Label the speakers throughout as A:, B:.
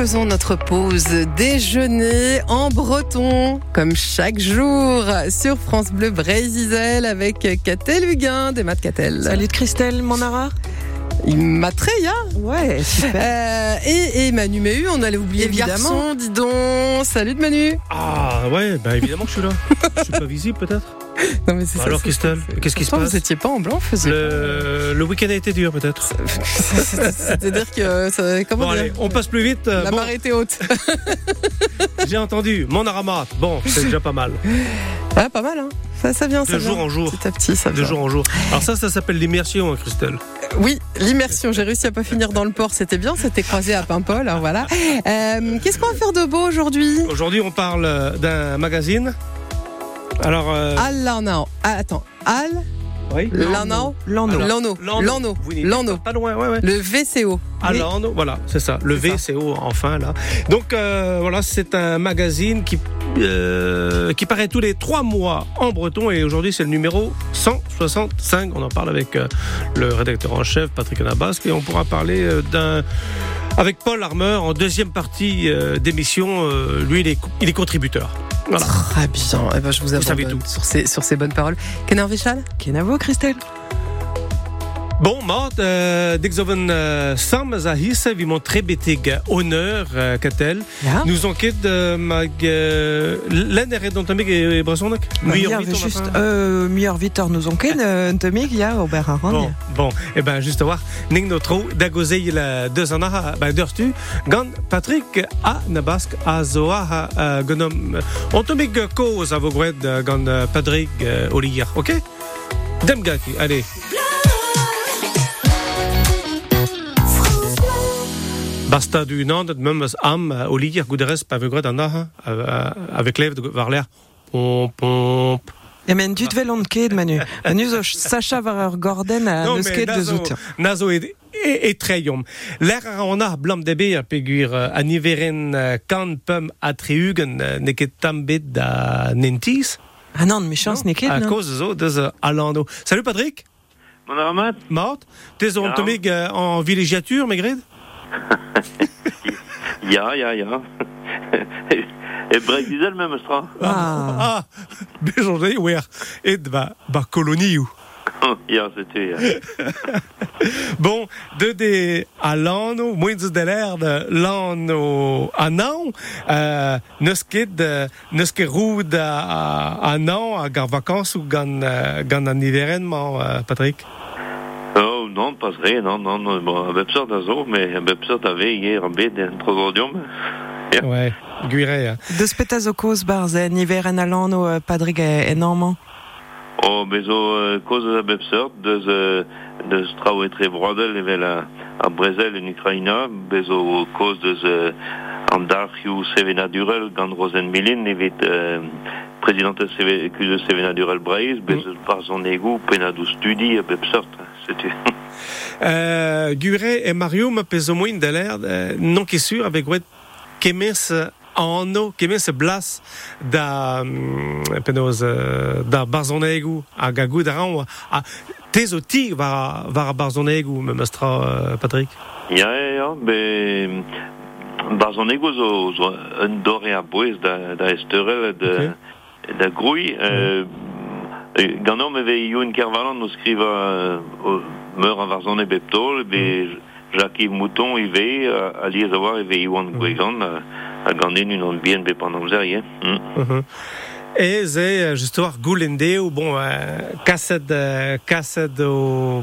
A: faisons notre pause déjeuner en breton, comme chaque jour, sur France Bleu Brésil avec Catel Huguin des Maths Catel.
B: Salut de Christelle Monara.
A: Il m'a très ya.
B: Ouais, super.
A: Euh, et, et Manu Méhu, on allait oublier
B: Évidemment.
A: le garçon, dis donc. Salut de Manu.
C: Ah ouais, bah évidemment que je suis là. je suis pas visible peut-être.
A: Non mais c'est ça,
C: Alors Christelle, qu'est-ce qui se passe
A: Vous étiez pas en blanc, faisiez
C: Le, le week-end a été dur peut-être.
A: C'est-à-dire que ça, comment
C: Bon
A: dire
C: allez, on passe plus vite. Euh,
A: La
C: bon,
A: marée était haute.
C: j'ai entendu mon aramat. Bon, c'est déjà pas mal.
A: Ah, pas mal, hein. Ça, ça vient, ça
C: De
A: vient.
C: jour en jour.
A: Petit à petit, ça
C: De
A: vient.
C: jour en jour. Alors ça, ça s'appelle l'immersion, hein, Christelle.
A: Oui, l'immersion. J'ai réussi à pas finir dans le port, c'était bien. C'était croisé à Paimpol, hein, voilà. Euh, Qu'est-ce qu'on va faire de beau aujourd'hui?
C: Aujourd'hui, on parle euh, d'un magazine. Alors, euh,
A: Al Lanao. Ah, attends. Al
C: oui.
A: Lanao
B: Lano.
C: Alors,
A: Lano.
C: Lano.
A: Lano.
C: Vous n'êtes
A: Lano.
C: Pas loin, ouais, ouais.
A: Le VCO.
C: À Lano, voilà, c'est ça, le. VCO enfin là. Donc euh, voilà, c'est un magazine qui euh, qui paraît tous les trois mois en breton et aujourd'hui c'est le numéro 165. On en parle avec euh, le rédacteur en chef Patrick Anabasque et on pourra parler euh, d'un avec Paul Armer en deuxième partie euh, d'émission. Euh, lui, il est, il est contributeur. Voilà.
A: Très bien. Eh ben, je vous
C: savez tout.
A: sur ces, sur ces bonnes paroles. Kenner Vichal
B: Kenavo, Christelle.
C: Bon, Mart, euh, avez euh, sam za hisse, vi mon très betig honneur, euh, Catel.
B: Ja.
C: Nous enquête de mag euh, l'année redontamig et Brassonac.
B: Bah, ja, we just euh, meilleur Vitor nous onken, euh, Tomig, ja, au Berharan.
C: Bon, bon, eh ben juste à voir. Ning notre d'agosei la deux anara, ben deux tu, gan Patrick a nabask a zoa a gonom. On tomig cause à vos gred gan euh, Patrick euh, Olier, ok? Demgaki, allez. Basta du nan, dat memes am euh, Olier gouderes pa vegred an aha, euh, avec l'ève de Varler. Pomp, pomp.
B: Ja, men dut vel onket, Manu. Manu zo Sacha var ur gorden a
C: Non,
B: neus
C: mais
B: ket de zout.
C: Nazo et, et, et treiom. L'air on a blam de beer pegur uh, a niveren uh, kan pum a treugen uh, neket tambet da nentis.
B: Ah non, méchance n'est ket,
C: A
B: non
C: cause zo uh, alando. Salut Patrick,
D: aramat
C: Mort. T'es uh, en villégiature,
D: Ja, ja, ja. Et brek dizel même stra.
B: Ah.
C: Ah, bejondé, ouer. Et ba, ba coloniou.
D: Ja, c'était. Ja.
C: Bon, de des à l'anno, moins de l'air de l'anno à non, euh, ket roud à, à non, à gar vacances ou gan, euh, gan euh, Patrick?
D: Oh, non, pas rien, non, non, non. Bon, a bep sort a zo, mais a bep sort ave hier an bet en trozordium. Ja.
C: Ouais, guiré, hein.
B: Zo koz barz en hiver en alan o euh, Padrig e normand.
D: Oh, mais zo, euh, cause a bep sort, deus, euh, deus trao etre brodel evel a, a Brezel en Ukraina, bezo cause deus euh, an darchioù Sevena Durel gant Rosen Milin, evet euh, président de Sevena Durel Breiz, bezo par son ego, penadou studi a bep sort, c'était.
C: Euh, Guré et Mario moins de l'air, euh, non qui est sûr, avec ouais, kemes anno, kemes blas da, euh, da barzonegu, a gagou da ran, a, tes o tig var, var a barzonegu, me euh, Patrick.
D: Ja, ja, ja, be... Bar son ego zo, zo un dore a da, da esterel de, da groui. Euh, Ganom eve Youn Kervalan nous skriva euh, meur an varzone beptol, be Jacques Mouton ive, a liez a war eve Iwan Gwegan, a, a ganen un an bien be pan amzer, ye. Mm.
C: Mhm. Et c'est euh, justement goulende ou bon euh, cassette euh, cassette au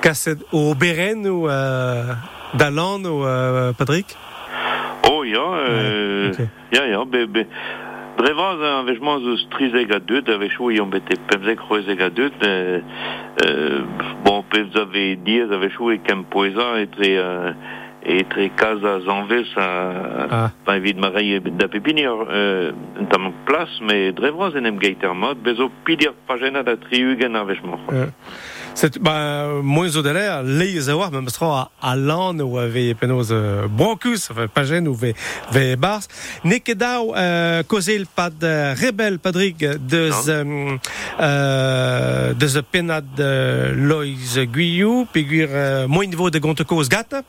C: cassette au Beren ou euh, d'Alan ou euh, Patrick?
D: Oh, euh, ja, ja, be, be, Drevaz an vejman zo strizeg a deuet, a bete pemzek roezeg a deuet, euh, euh, bon, diez a vechou e kem poeza etre, euh, etre kaz a zanvez a,
C: Ah.
D: pa evit marei da euh, tam plas, me drevraz en em geiter mod, bezo pidir pagena da triugen a vejman.
C: Euh, C'est bah moins au-delà les avoir même sera à l'an ou avec penos euh, broncus gêne ou ve bars nekedau euh, causel pas de rebel padrig de euh, euh, de penad de Lois Guyou pigur euh, moins niveau de gonte cause gata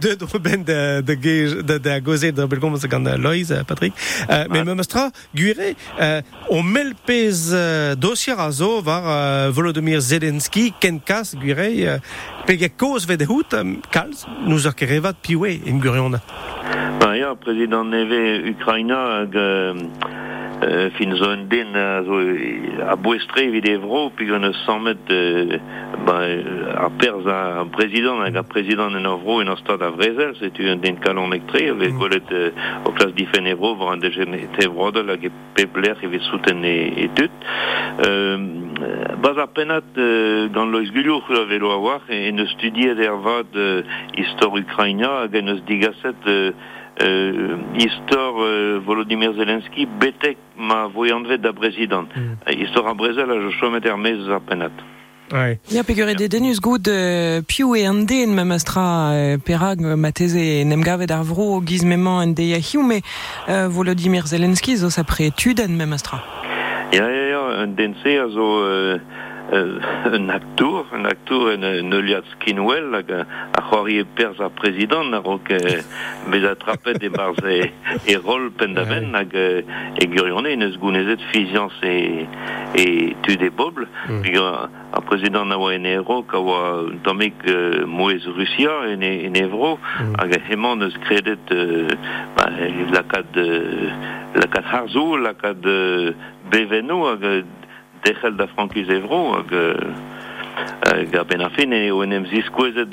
C: de de ben de de de de gozel de belgom gant Lois euh, Patrick euh, mais même stra guire euh, on pez euh, dossier azo var euh, Volodymyr Zelensky euh, ve de hout euh, kalz nous piwe in gurion
D: Ba ja, Präsident Neve Ukraina hag euh, euh, fin den a, zo, e- a boestre evro, euh, euh, a perz a président hag a président en en stad a vrezel, setu un den kalon euh, evro, et hag e pebler evit souten e. Euh, Baz a penat euh, gant lois guliour a velo a war, e en eus studiet er vad euh, histor Ukraina hag eus digaset euh, euh, histor euh, Volodymyr Zelensky betek ma voyantvet da prezident.
C: Mm.
D: Histor a brezel a jo chomet er mez a penat.
C: ouais
B: Ya pegur de denus gout euh, piou e an den mem astra euh, perag euh, mateze nem gavet ar vro gizmemañ en deia hiou, mais euh, Volodymyr Zelensky zo sa préetude en mem astra.
D: Ja, ja, ja, un dense a euh, euh, un acteur, un acteur en un Eliad Skinwell a, a c'hoari e perz a prezident a rok euh, bez a trapet e barz e, e rol pendaven hag euh, e gurionne en eus gounezet fizians e, e tud e bobl
C: Mm.
D: a, a prezident a oa en ero ka oa tamik euh, moez Russia en, e, en evro
C: Mm.
D: hag a hemañ eus kredet euh, lakad euh, lakad harzou lakad euh, beveno hag euh, dechel da Frankuz Evro hag ga ben afen eo en em zis kouezet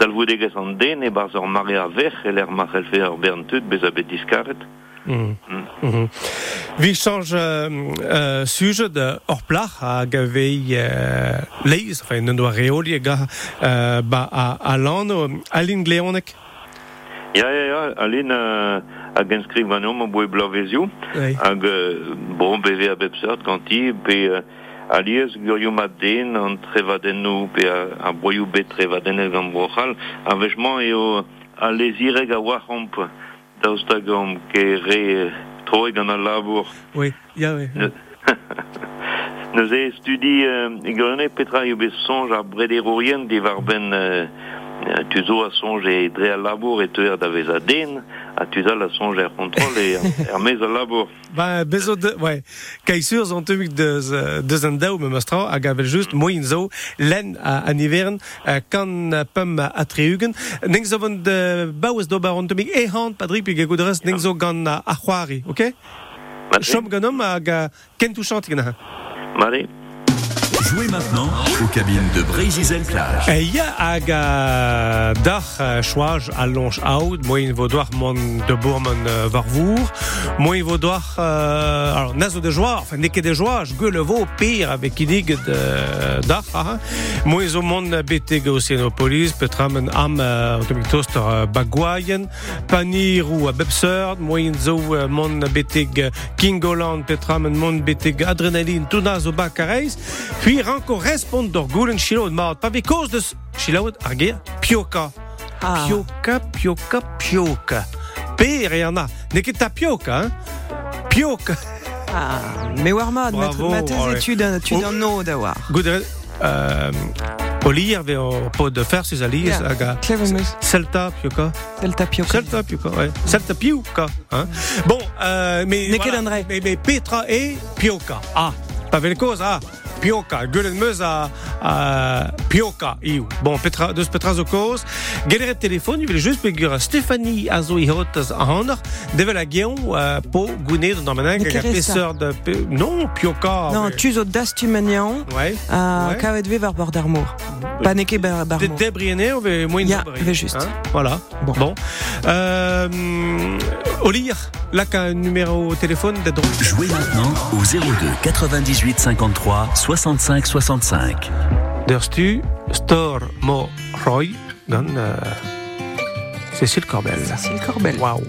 D: talvoudegez an den e barz ar mare a vech el er mar elfe ar bern tut bez a bet diskaret.
C: Vi change sujet de hors plat à gavé euh, leis, enfin, ne doit réolier à, à, à l'an, à l'ingléonique.
D: Ja, ja, ja, alin uh, hag enskriv ganom a boe blavezioù
C: Ouais.
D: hag bon beve a bepsert ganti pe uh, alies gurioù mat den an trevadennou pe a, a bet trevadenel gant brochal a vechman eo a lezireg a daoustag ke re troe gant a labour
C: Oui, ya, oui.
D: Ne- Neus e studi euh, gurionet petra eo bet sonj ar brederourien di war ben euh, euh, tu zo a sonj e dre a labour e teuer da vez a den a tu zal a sonj er kontrol e er mez a
C: Ba, bezo de, ouais. Kai sur zon temik deus, euh, deus an daou me mastra, hag avel just moin zo, len a, an ivern, kan pem a treugen. Neng zo van de baouez do baron temik e hand, padrik, pi gegoudrez, neng zo gant a, a c'hoari, ok? Chom ganom hag a kentou chanti gant a.
D: mare.
E: Jouez maintenant aux cabines de Brézizel Plage.
C: E ya hag a dar euh, chouaj a longe aout, moin vo doar mon de bourman euh, var vour, moin vo doar, euh, alors nazo de joie, enfin neke de joie, je gueule vo pire avec idig de dar, ah, moin zo mon beteg Oceanopolis, petram en am euh, euh, bagwaien, panir ou a bepserd, moin zo euh, mon beteg Kingoland, petram en mon beteg adrenaline, tout na zo bakareis, puis ran correspond d'or goulen chilaud mat, pa ve cause de chilaud ar ger pioka.
B: Ah.
C: Pioka, pioka, pioka. Pe re an a. Ne ket tapioka, hein? Pioka.
B: Ah, mais warma,
C: Bravo,
B: matez
C: ouais.
B: étude, étude
C: Oh.
B: an no da war.
C: Goudre, euh, o lir ve o pot de fer
B: Clevemus,
C: Celta, pioka.
B: del tapioca.
C: Celta, pioka, ouais. Celta, pioka, hein? Bon, euh, mais... Mais, mais Petra et pioka. Ah, pa vel koz, ah. Pioka, geulen meus a, a Pioka, iu. Bon, Petra, deus Petra zo koz. Geleret telefon, pegur a Stéphanie a zo i hotaz a hanner, devel a geon uh, po gounet d'an hag a peseur de... Pe... Non, Pioka.
B: Non,
C: mais-
B: tu zo das tu manian,
C: Ouais.
B: a
C: Ouais.
B: kavet ve var bord d'armour. Pa neke bar
C: De
B: Ya, ve
C: hein, voilà.
B: Bon.
C: Bon. Euh, au lire, là, qu'un numéro au téléphone d'être
E: Jouez maintenant au 02 98 53 65 65.
C: Derstu, Store, Mo, Roy, euh, Cécile Corbel.
B: Cécile Corbel.
C: Waouh.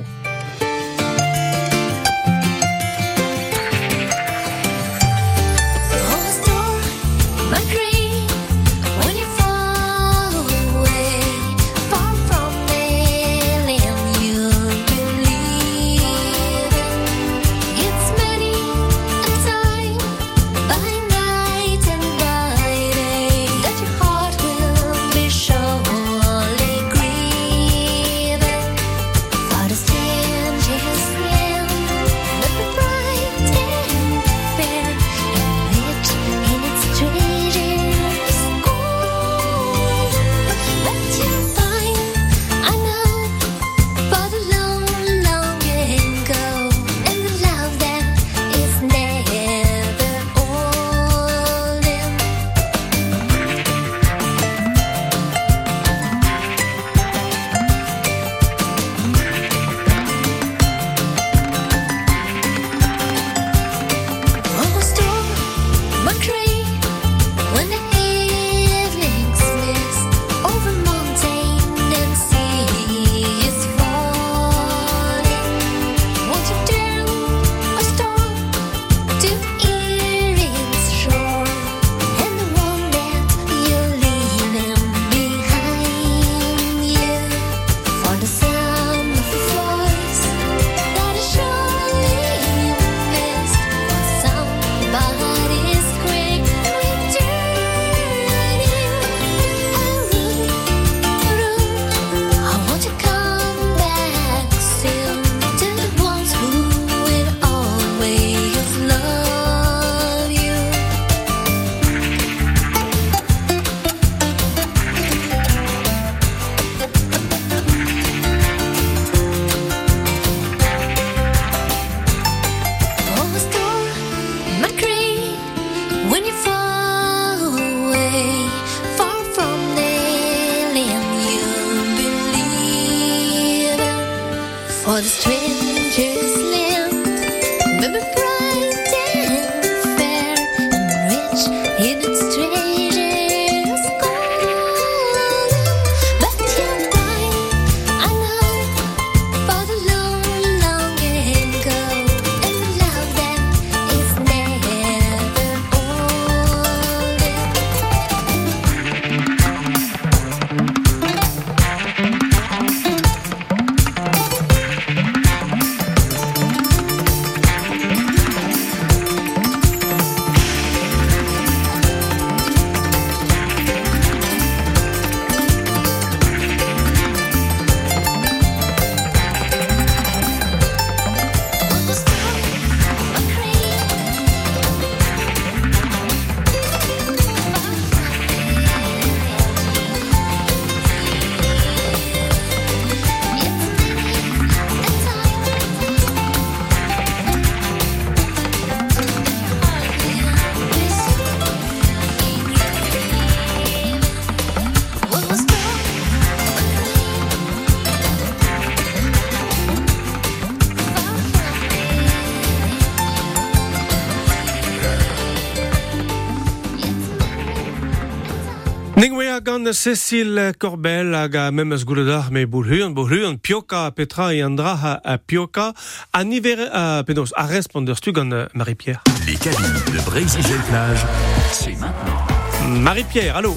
C: Cécile Corbel hag a memes gouledar me boulhuan, boulhuan, pioka a petra e andra a, a pioka, a niver a penos a responderstu gant euh, Marie-Pierre.
E: Les cabines de Brésil-Plage, c'est maintenant.
C: Marie-Pierre, allô?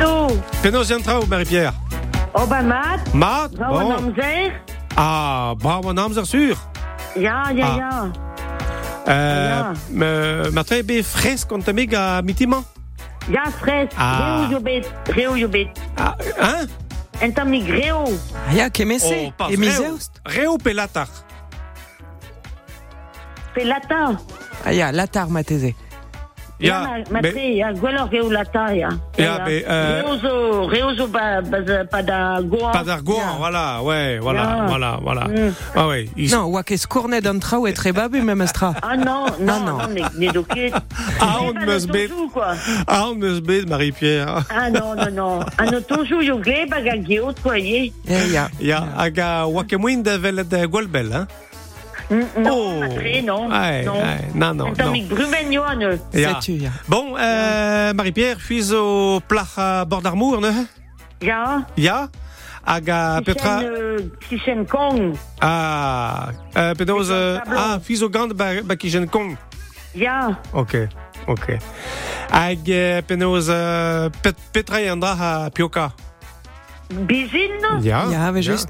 F: Zo,
C: Penos yantra ou Marie-Pierre?
F: Oh ben
C: Mat
F: een
C: Bon. Ah, bravo namzer sur
F: Ja, ja,
C: Ah.
F: ja.
C: Euh, ma tre be fres kont amig a mitima
F: Ja, fres,
C: Ah.
F: je bit.
C: ah, Hein?
F: En dan niet greu.
B: Ah, ya, kemese,
C: pas
B: e
C: reo. pelatar?
F: Pe lata.
B: Ah, ya, latar mateze.
F: Ja, maar, maar
C: be-
F: tre, ja, lata, ja.
C: Ja, be, euh,
F: Greu zo, greu zo ba, ba, za- pa da goa.
C: Pas d'argoan,
B: Ja.
C: voilà, ouais, voilà,
F: Ja.
C: voilà, voilà.
F: Mm.
C: Ah ouais, il-
B: Non, oa ket skournet an trao e tre babu memestra.
F: Ah non, non,
B: non.
F: non, ne, ne doket.
C: Ah, on me
F: no
C: bet. Ah, on me bet, Marie-Pierre.
F: Ah non, non, non. Ah no toujou yo gre ba ga geot, quoi, ye.
B: Ya, ya.
C: Ja, hag a da velet uh, gwalbel, hein?
F: Mm, Non,
C: Oh.
F: tre, non.
C: Ouais,
F: non.
C: ouais, non, non,
F: En dan
C: non.
F: ik brumen yo an eus.
C: Ja.
B: Ya?
C: Bon, euh, Marie-Pierre, suis au plach a bord d'armour, ne?
F: Ja,
C: Ja? Hag a petra...
F: Si sen kong.
C: Ah, euh, pedoz...
F: Petra
C: euh,
F: tableau.
C: ah, au gant ba, ba kijen kong.
F: Ja,
C: Ok, ok. Hag euh. Euh, pet, petra e andra a pioka.
F: bizin
C: Ja?
B: Ya, ve just.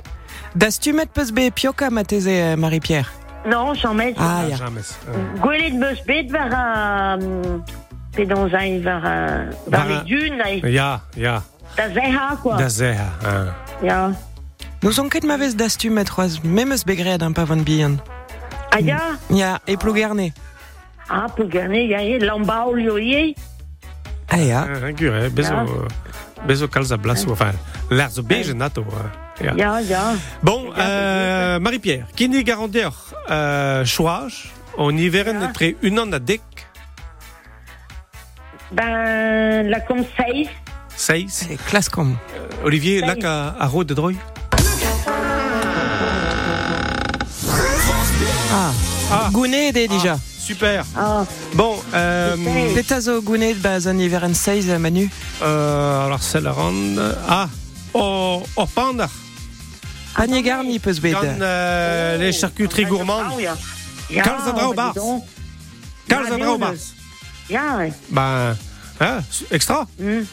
B: Das tu met peus be pioka mateze, euh, Marie-Pierre?
F: Non, j'en mets.
B: Ah, ya.
C: Jamais. Euh,
F: Gwelet meus bet war a... Pedon zain war a... War
C: a-
F: e dun, a...
C: Ja, ja.
F: Da zeh ha, quoi.
C: Da zeha. hein.
F: Ja.
B: Nous on ket ma vez das tu met roaz memes begred an pa van bihan.
F: Ah, ja?
B: Ya, e plougerne.
F: Ah, pou gerne, ja, ye. Lambaol yo ye.
B: Ah, ya.
C: Ah, gure, bezo...
F: Ja.
C: Bezo kalz a blaso, enfin, l'air zo bege nato. hein. Ja.
F: Ja, ja.
C: Bon, euh, Marie-Pierre, kini garander euh, chouage, on y verra
F: Ja.
C: tre un an a dek,
F: Ben, la seis.
C: seis.
B: C'est classe comme.
C: Olivier,
F: Seis.
C: là, ka a ro de droi
B: Ah.
C: Ah.
B: Gounet de déjà.
C: Super.
F: Ah,
C: Bon, euh,
F: Seis.
B: Petazo gounet baz an iveren 16 euh, Manu?
C: euh, alors c'est la ronde. Ah, au, au panda,
B: Panier garni peus bet.
C: quand euh, les charcuteries gourmandes, Karl Zadra au
F: ben,
C: bar.
F: dis donc.
C: quand
F: Ja,
C: ça
F: nee,
C: au
F: Ja,
C: ben, hein, extra.
F: hm.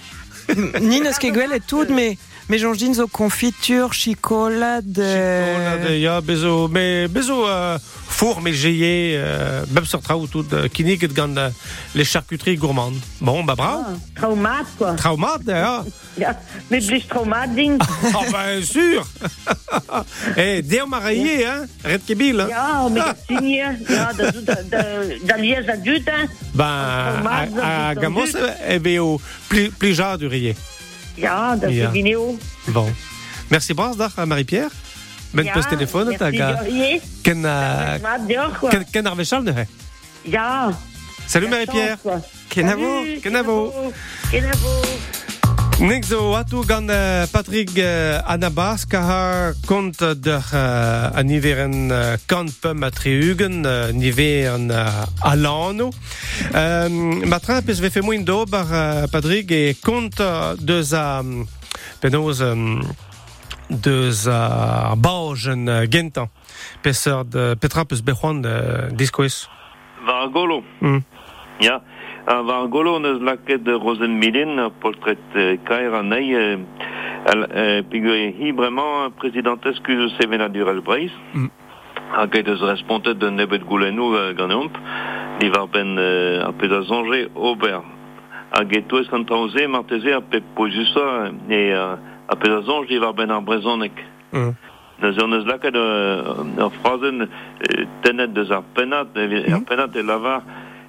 B: Ni neus ket gwell et tout, mais mais zo confiture, chicolade.
C: Chocolade, ja, bezo, mais bezo euh, four, mais géé, euh, même sur trao tout, kini ket gant euh, les charcuteries gourmandes. Bon, bah bravo.
F: Ah, traumaat, quoi.
C: Traumat, ja.
F: Ja, met blus traumaat ding.
C: Ah, ben sûr. Eh, deo marié, hein, red kebil, hein.
F: Met dat signé. Dat lies dat doet, hè.
C: Ben, à, Gamos, eh ben, au plus, plus du rier.
F: Ja, dat
C: Ja.
F: de video.
C: Bon. Merci, Bras, dag, Marie-Pierre. Ben,
F: Ja,
C: pas t'as ga,
F: Dorier.
C: ken, ken, ken arvechal, ne, he.
F: Ja.
C: Salut, Marie-Pierre.
B: Kenavo.
C: Kenavo.
F: Kenavo.
C: Nik zo atou gant euh, Patrick euh, Anabas ka ha kont der euh, a niver an euh, kant pum a treugen euh, niver an euh, alano. Euh, Matra pez ve fe moin d'ober euh, Patrick e kont euh, deus a um, penoz um, deus a baojen euh, gentan. Ur de petra peus bec'hoant euh, diskoez.
D: Var golo.
C: Mm.
D: Uh, var golo neus laket de Rosenmilin, uh, portret uh, kaer an ei, al, uh, pigure hi bremañ prezidentesku eus sevenadur al Breiz.
C: Mm.
D: Eus respontet de nebet goulenou uh, gant eomp, li var ben a pez a zonje ober. Marteze a pep pojusa e a pez a li var ben ar brezonek.
C: Mm.
D: Na zo neus laket uh, ar frazen uh, tenet deus ar penat, mm. ar penat e lavar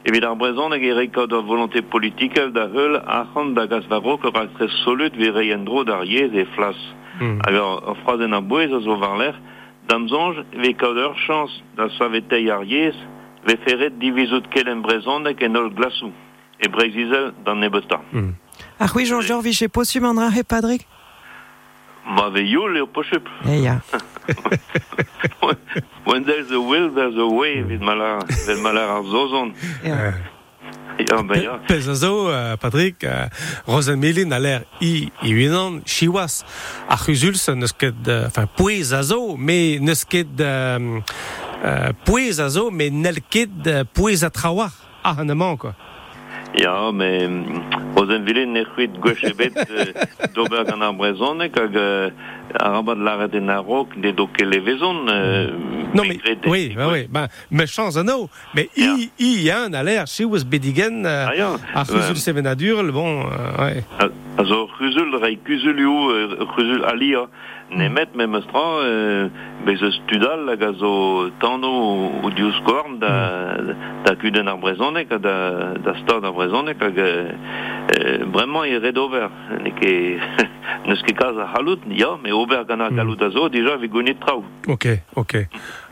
D: evit ar brezon hag e rekod ar volonté politikel da heul achan da gaz kor ar tres solut vi reien dro d'ar yez e flas.
C: Mm.
D: Hag ar, frazen bouez a zo var l'er, dam zonj ve kaout ur chans da savetei ar yez ve ferret divizout kelen brezon hag en ol glasou. E dan nebeta.
B: Ah oui, Jean-Jean, vi posum an dra he Patrick
D: Ma ve youl eo pochup.
B: Eh ya.
D: When there's a will, there's a way, vid malar, vid malar ar zozon.
B: Ja.
D: Ja, ben ja.
C: Pez a zo, Patrick, Rosenmelin a l'air i, i unan chiwas a c'huzulz neus ket, enfin, pouez a zo, me neus ket euh, euh, pouez a zo, me nel ket pouez a trawar a hanemañ, quoi.
D: Ja, me Rosenville ne c'huit gwech ebet euh, d'ober gant ar brezonek hag euh, arabad laret en arok de doke levezon. euh,
C: Non, mais, oui, oui, ben, me chans an o, mais i, i l'air bedigen
D: Ah ja,
C: a c'huzul sevenadurl, bon, euh, ouais.
D: a- Also c'huzul rei kuzul eo, c'huzul alia, nemet mem estra, euh, bez eus studal hag a zo tano ou dius korn da, da kuden ar brezonek, da, da stad ar brezonek, hag euh, bremañ e red over. Ne ket, neus ket kaz a halout, ya, me ober gant ar galout a zo, deja vi gounit traoù.
C: Ok, ok.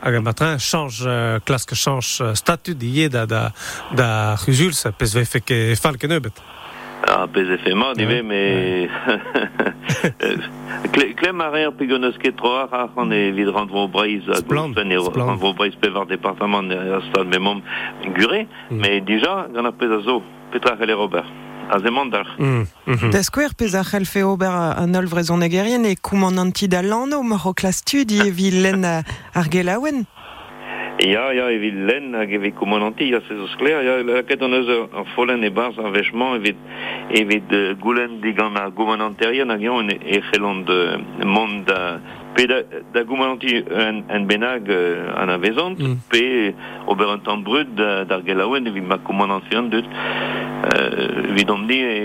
C: Hag a matrin, change, euh, klask change euh, statut di da, da, da c'huzulz, pez ve fe ke fal ken ebet.
D: Ah,
C: Ouais,
D: ive, me... Klem a reer pe gant ket tro ar an e vid rand vo breiz a goufen e
C: splant.
D: rand vo breiz pe var departement a stad gure, me dija gant a pez a zo, petra c'hell Robert. A zemant dar.
C: Mm, mhm.
B: Da skwer pez a ober an e kouman a lano mar o klas studi e vi len a- ar gelaouen.
D: Ya, ya, evit len hag evit komananti, ya se eus kler, ya, laket an eus an folen e barz an vechman, evit, evit uh, goulen digan a gomananterien hag an e c'hellon de mont da, pe da, da gomananti en, en benag uh, an avezant,
C: mm.
D: pe ober an tan brud da, da gelaouen evit ma komonantion dut, uh, evit omni e...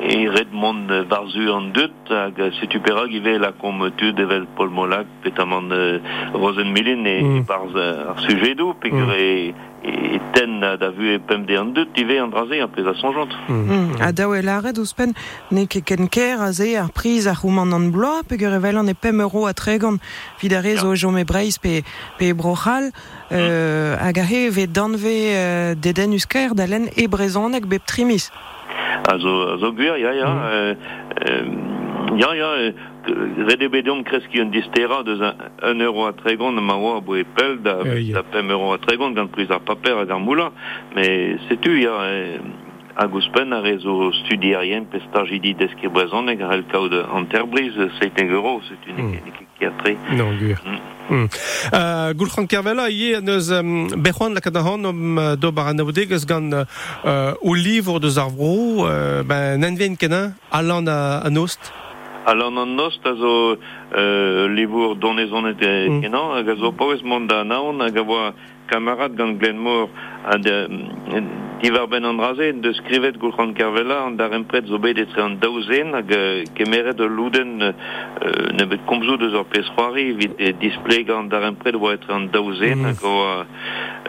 D: e red mont uh, varzu an dut hag setu perag ive la kom tud evel Paul Molac petamant uh, Rosenmilin e,
C: Mm.
D: e barz uh, ar sujedou pegur e, e ten da vu e pem de an dut ive an draze an pez a sonjant.
B: Mm. A daou e laret ouspen ne ket ken ker a ze ar priz ar rouman an bloa pegur evel an e pem euro a tregant vid a rez
D: Ja.
B: o jom e breiz pe, pe brochal euh, hag a he ve danve euh, deden usker da len e brezonek bep trimis.
D: Also, also gwir, ja, ja, euh, euh, ja, ja, euh, rede bedom kreski un distera deus un, euro a tregont ma oa bo e pel da,
C: ja.
D: da pem euro a tregont gant priz ar paper hag ar moula, mais setu, euh, hag ouspen a rezo studierien pe deske brezoneg ar el kaout an terbriz euro, setu
C: Mm.
D: Ne ket kiatre.
C: Non, gur. Mm. Uh, Gulchan Kervela, ie neus um, bec'hoant la kadahan om uh, do bar an avodegez gant uh, o livre ben kenan, alan a, a nost.
D: Alors an nost a zo euh, livour donezon et
C: Mm.
D: mm. kenan, hag a zo paouez mont da naon, hag a voa kamarad gant Glenmore a de divar ben an draze de skrivet gul c'han karvela an dar empret zo bet etre an daouzen hag kemeret de louden euh, ne bet komzo deus ar pez c'hoari evit e displeg an dar empret oa etre an daouzen hag oa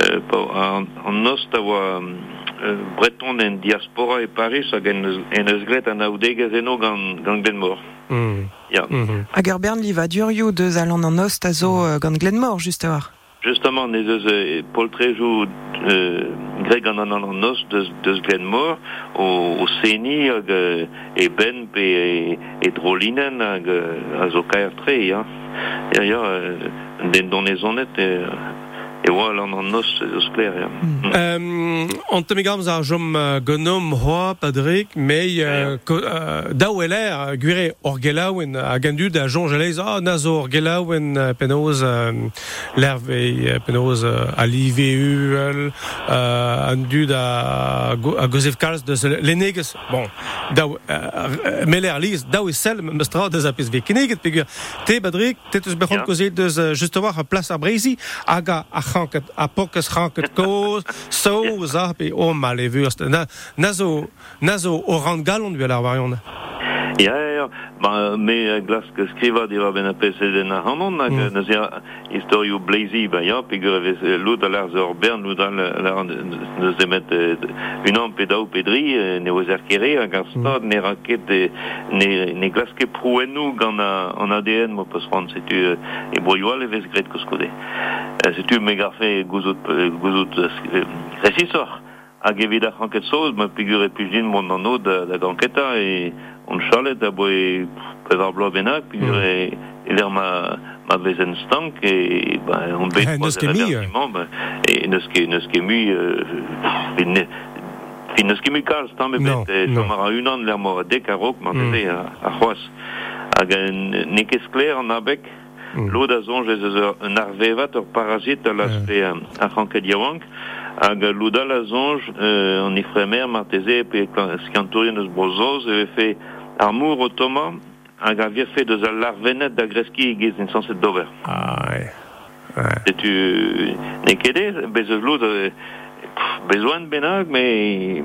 D: euh, pa, an, an nost a oa euh, breton en diaspora e Paris hag en, en eus gret an aoudegez eno gant, gant Glenmore. mor.
C: Mm.
D: Yeah.
C: Mm -hmm.
B: Hag ur bern liva durio deus alan an ost a zo gant Glenmore, just a war.
D: Justement, ne eus euh, poltrejou euh, Greg an an an nos deus, deus Glenmore o, o Seni hag euh, e Ben pe e, e Drolinen euh, a zo kaer tre ya. E oa an an nos eus kler, ya.
C: An te gamz ar jom gonom hoa, Padrik, mei da weler gwire or gelaouen a gandu da jom jelez, ah, na zo or gelaouen penoz lerve, penoz a l'IVU, an du da a gozef kalz deus lenegez, bon, da meler liz, da we sel mestra deus a pez ve pegur, te, Padrik, te teus
D: bechant
C: kozet deus justement a plas ar breizi, aga ar c'hanket, a pokez c'hanket koz, so a, pe o ma levurst. Na, na zo, na zo, o rand galon, vel ar variant.
D: Ja. Ma, me glas que skriva ben a pese den a hanon, hag
C: Mm.
D: mm. historio blazy, ba ya, pegur eves uh, lout a lar zor bern, lout a lar neus demet uh, un an pedao pedri, uh, ne oz er kere, hag ar stad ne raket, e, ne, ne prouennou gant an ADN, mo peus ran, setu e broioal eves gret koskode. Setu gouzout, gouzout resisor. Hag evit ar c'hanket soz, ma e mon anno da, da ganketa, e on chalet a boe pevar blo bennak, pegur
C: Mm.
D: e, e l'er ma, ma vezen stank, e ba, on bet
C: Eh, neus ket mi, euh.
D: ba, neus ket, neus ket mi, euh, fin, ne, fin neus ket mi kalz, tan me
C: Non,
D: bet,
C: non.
D: chom ar un an l'er mo a dek a rok,
C: Mm.
D: mm. a, a c'hoaz. Hag en, ne ket skler an abek,
C: Mm.
D: Lod a zonj ez eus ur- un arvevat ur parazit a a c'hanket yaouank hag uh, loudal a zonj euh, an ifremer marteze pe kla- skiantourien eus brozoz e fe ar mour o toma hag a vefe deus al larvenet da greski e gez in sanset d'over.
C: Ai.
D: Ai. Setu ne kede, bez eus loz bezoan benag, me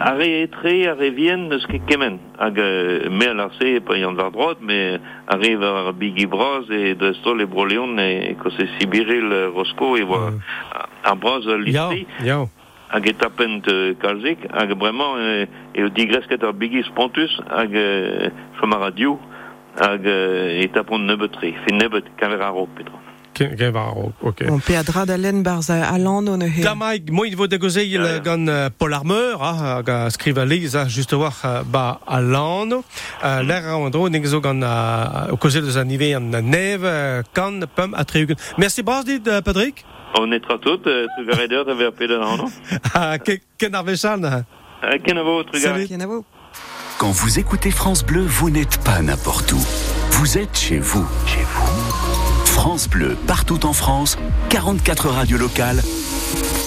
D: a re etre, a vien eus ket kemen. Hag me al arse pa yant var drot, me a var bigi braz e deus tol e broleon e kose sibiril rosko e
C: war
D: ar braz al
C: listri.
D: Yao,
C: yao.
D: Hag e tapent euh, kalzik hag bremañ euh, e o digresket ar bigi spontus hag euh, chom ar radio hag euh, e tapont nebetre fin nebet kaver ar rok petra.
C: Ken ken var, ok.
B: On pe a dra d'alen barz a alan on he.
C: Damaik, moi il vo de gozeil
D: ja.
C: gant uh, Paul Armeur, ah, hag a skriva leiz, ah, just war uh, ba a lano. Uh, L'air a andro, nek zo gant uh, o kozel eus an nive an nev, uh, kan, pum, a treugen. Merci bras dit, uh, Patrick.
D: On etra tout, euh, trugaredeur da ver pedan an,
C: Ah, ke- ken ar vechan,
D: Ken a vo, trugar.
C: Salut.
B: Ken.
E: Quand vous écoutez France Bleu, vous n'êtes pas n'importe où. Vous êtes chez vous. Chez vous. France Bleu, partout en France, 44 radios locales,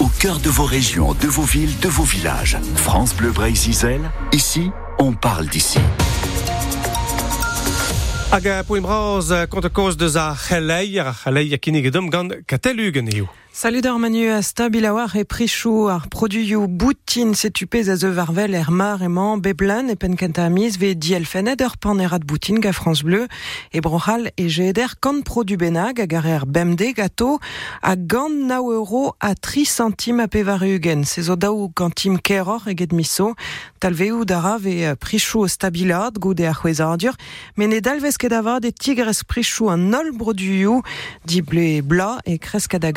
E: au cœur de vos régions, de vos villes, de vos villages. France Bleu Brésil, ici, on parle d'ici.
C: Hag a poem braz kont a koz deus a c'helei, a c'helei a kinnig edom gant katelugen eo.
B: Salut manu a stabilawar e prichou. Ar produioù boutin setupez a varvel er mar beblan e pen kenta amiz ve diel fenet ur panerat boutin ga France Bleu e brochal e jeder kan produ benag hag bemde gato a a 3 centim a pevarugen se keror eget miso talveo dara prichou stabilad goude ar c'hwezardur men e dalvez ket avad prichou an ol produioù di ble bla e kreska da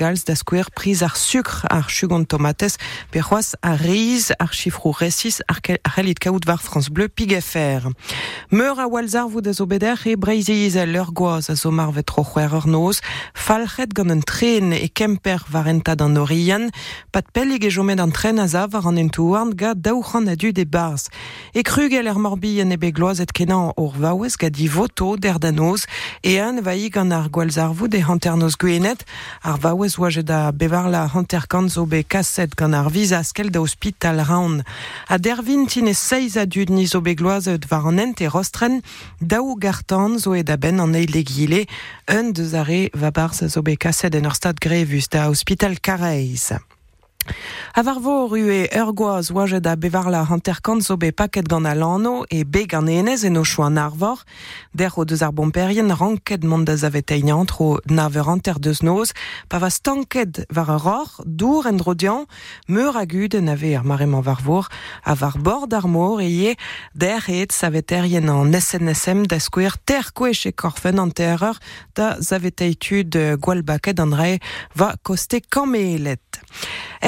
B: skouer priz ar sucre ar chugont tomates pe c'hoaz ar riz ar chifrou resis ar, relit kaout var France Bleu pig FR. Meur a walzar vou da zo beder e breiziz a leur goaz a zo mar vet tro c'hwer ur noz, falchet gant un tren e kemper var enta d'an orian, pat pellig e jomet an tren a zav war an entouarn ga daouchan a du de bars. E krugel er morbi en e begloaz et kenan ur vaouez ga di voto der da noz, e an va i gant ar gwalzarvou de hanter noz gwenet, ar vaouez da bevar la hanter kan zo be kaset gant ar hospital raon. A dervin tin e seiz a var an ent e rostren, daou gartan zo e da ben legile, un deus va barz zo be en hospital Kareiz. Avar rue ur goaz wajet a bevarla hanterkant zo be paket gant a lano e be gant enez en o chou an arvor. Der o deus ar bomperien ranket mont da zavet eignant tro naver anter deus noz, pa va stanket var ur or, dour en drodian, meur agud en ave ar marement var vor, a var bord ar mor e ye der et savet erien an SNSM da skouer ter kwech e korfen an terreur da zavet eitud gwal va koste kamelet.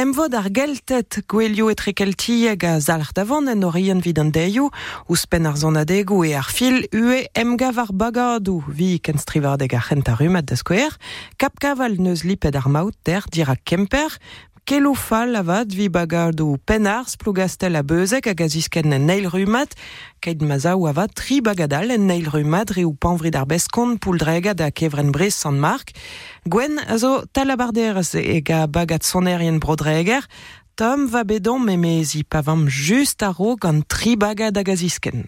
B: Emvod ar geltet gwelio e trekelti hag a zalart avan en orien vid an deio, ouspen ar zonadego e ar fil ue emgav ar bagadou, vi ken strivardeg ar c'hentarum ad da skouer, kap kaval neus lipet ar maout der dira kemper, kelo fall avat vi bagado penars plougastel a beuzek hag a zisken en neil rumat, keit mazao avat tri bagadal en neil rumat re ou panvrid ar beskont poul drega da kevren brez san mark. Gwen a zo talabarderez e ga bagat sonerien brodreger, Tom va bedon memezi pavam just a ro gant tri bagad hag a zisken.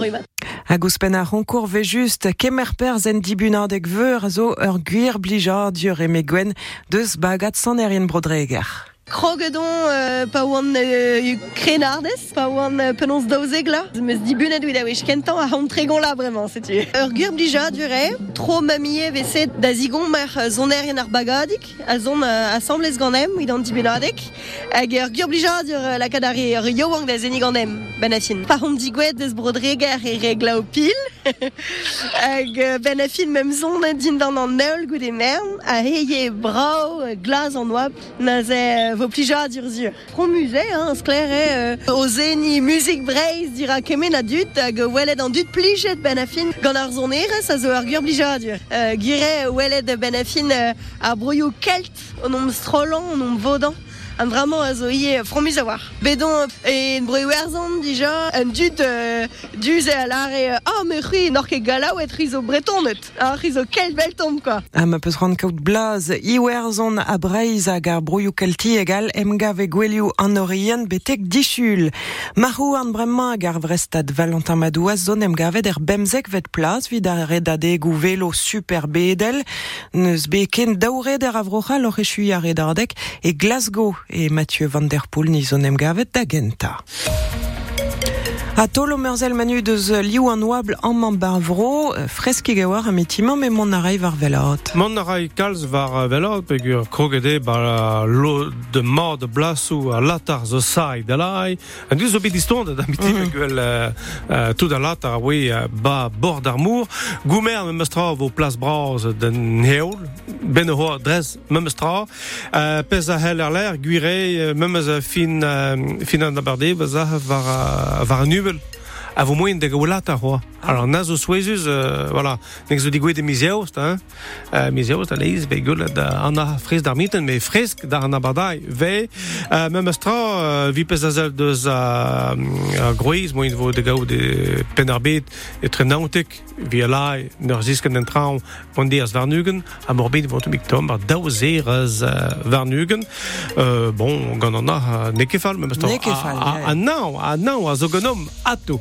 G: rumat. Hag
B: ouspen a ronkour ve just kemer per zen veur zo ur gwir blija diur e me gwen deus bagat sonerien brodreger.
G: Krogedon euh, pa oan euh, pa oan euh, penons daouzeg la. Meus dibunet ouid a wech kentan a tregon la bremañ, setu. Ur gur blija dure, tro mamie veset da zigon mer ar bagadik, a zon euh, dibunadek, hag ur gur blija ur da zenig ben a fin. Pa hon digwet deus brodreger e regla o pil, hag euh, ben a fin mem zon din dan an neul gout e mern, a heye brao, glaz an oab, na ze vo plija dur zur. Pro musée, hein, sklere, euh, o zeni music breiz dira kemen a dut, hag welet an dut plijet ben a fin gant ar zon erez a zo ar gur blija dur. Euh, gire welet ben a euh, ar broioù kelt, an om strolan, an om vodan. An vraiment a zo ie fromus a war. Bedon e en breu erzon dija, un dud euh, duz e a lare, euh, ah, me c'hui, nor ket galaou et rizo bretonet. Ah, rizo kelt bel tom, quoi.
B: Ha ma peus ran kaout blaz, iwer zon a breiz hag ar broioù kelti egal emgav e gwelioù an orien betek dichul. Marou an bremañ hag ar vrestad Valentin Madouaz zon emgavet er bemzek vet plaz vid ar redadeg ou velo super bedel. Neus be ken daouret er avrochal or echu ar redardek e Glasgow e Mathieu van der Poel nizon em gavet da genta. A tolo merzel manu deus liou an oabl an man barvro, freski gawar a metiman me mon arei var velat.
C: Man a rai kalz var velot pe gur krogede ba lo de mar de blasou a latar zo sai da lai. An duz obi distonde da miti pe gwel tout a latar oui uh, ba bord ar mour. Goumer me mestra vo plas braz den heol. Ben ho drez me mestra. Uh, pez a hel ar l'air guire me fin, fin an abarde ba za var, ubel. a vo moen de gaolata ho. Alors na zo souezuz, euh, voilà, nek zo digwe de miziaost, hein. Euh, miziaost a leiz ve gul da an a fres d'ar miten, me fresk da an abadai ve. Euh, mem astra, euh, vi pez a zel deus a, a groiz, vo de gao de penarbet e tre naontek, vi a lai, neur zisken den traum, mondi as varnugen, a morbid vo tomik tom, ar daouzer az uh, varnugen. Euh, bon, gant an a nekefal, mem astra.
B: Nekefal,
C: a, a, a a a zo ganom ato.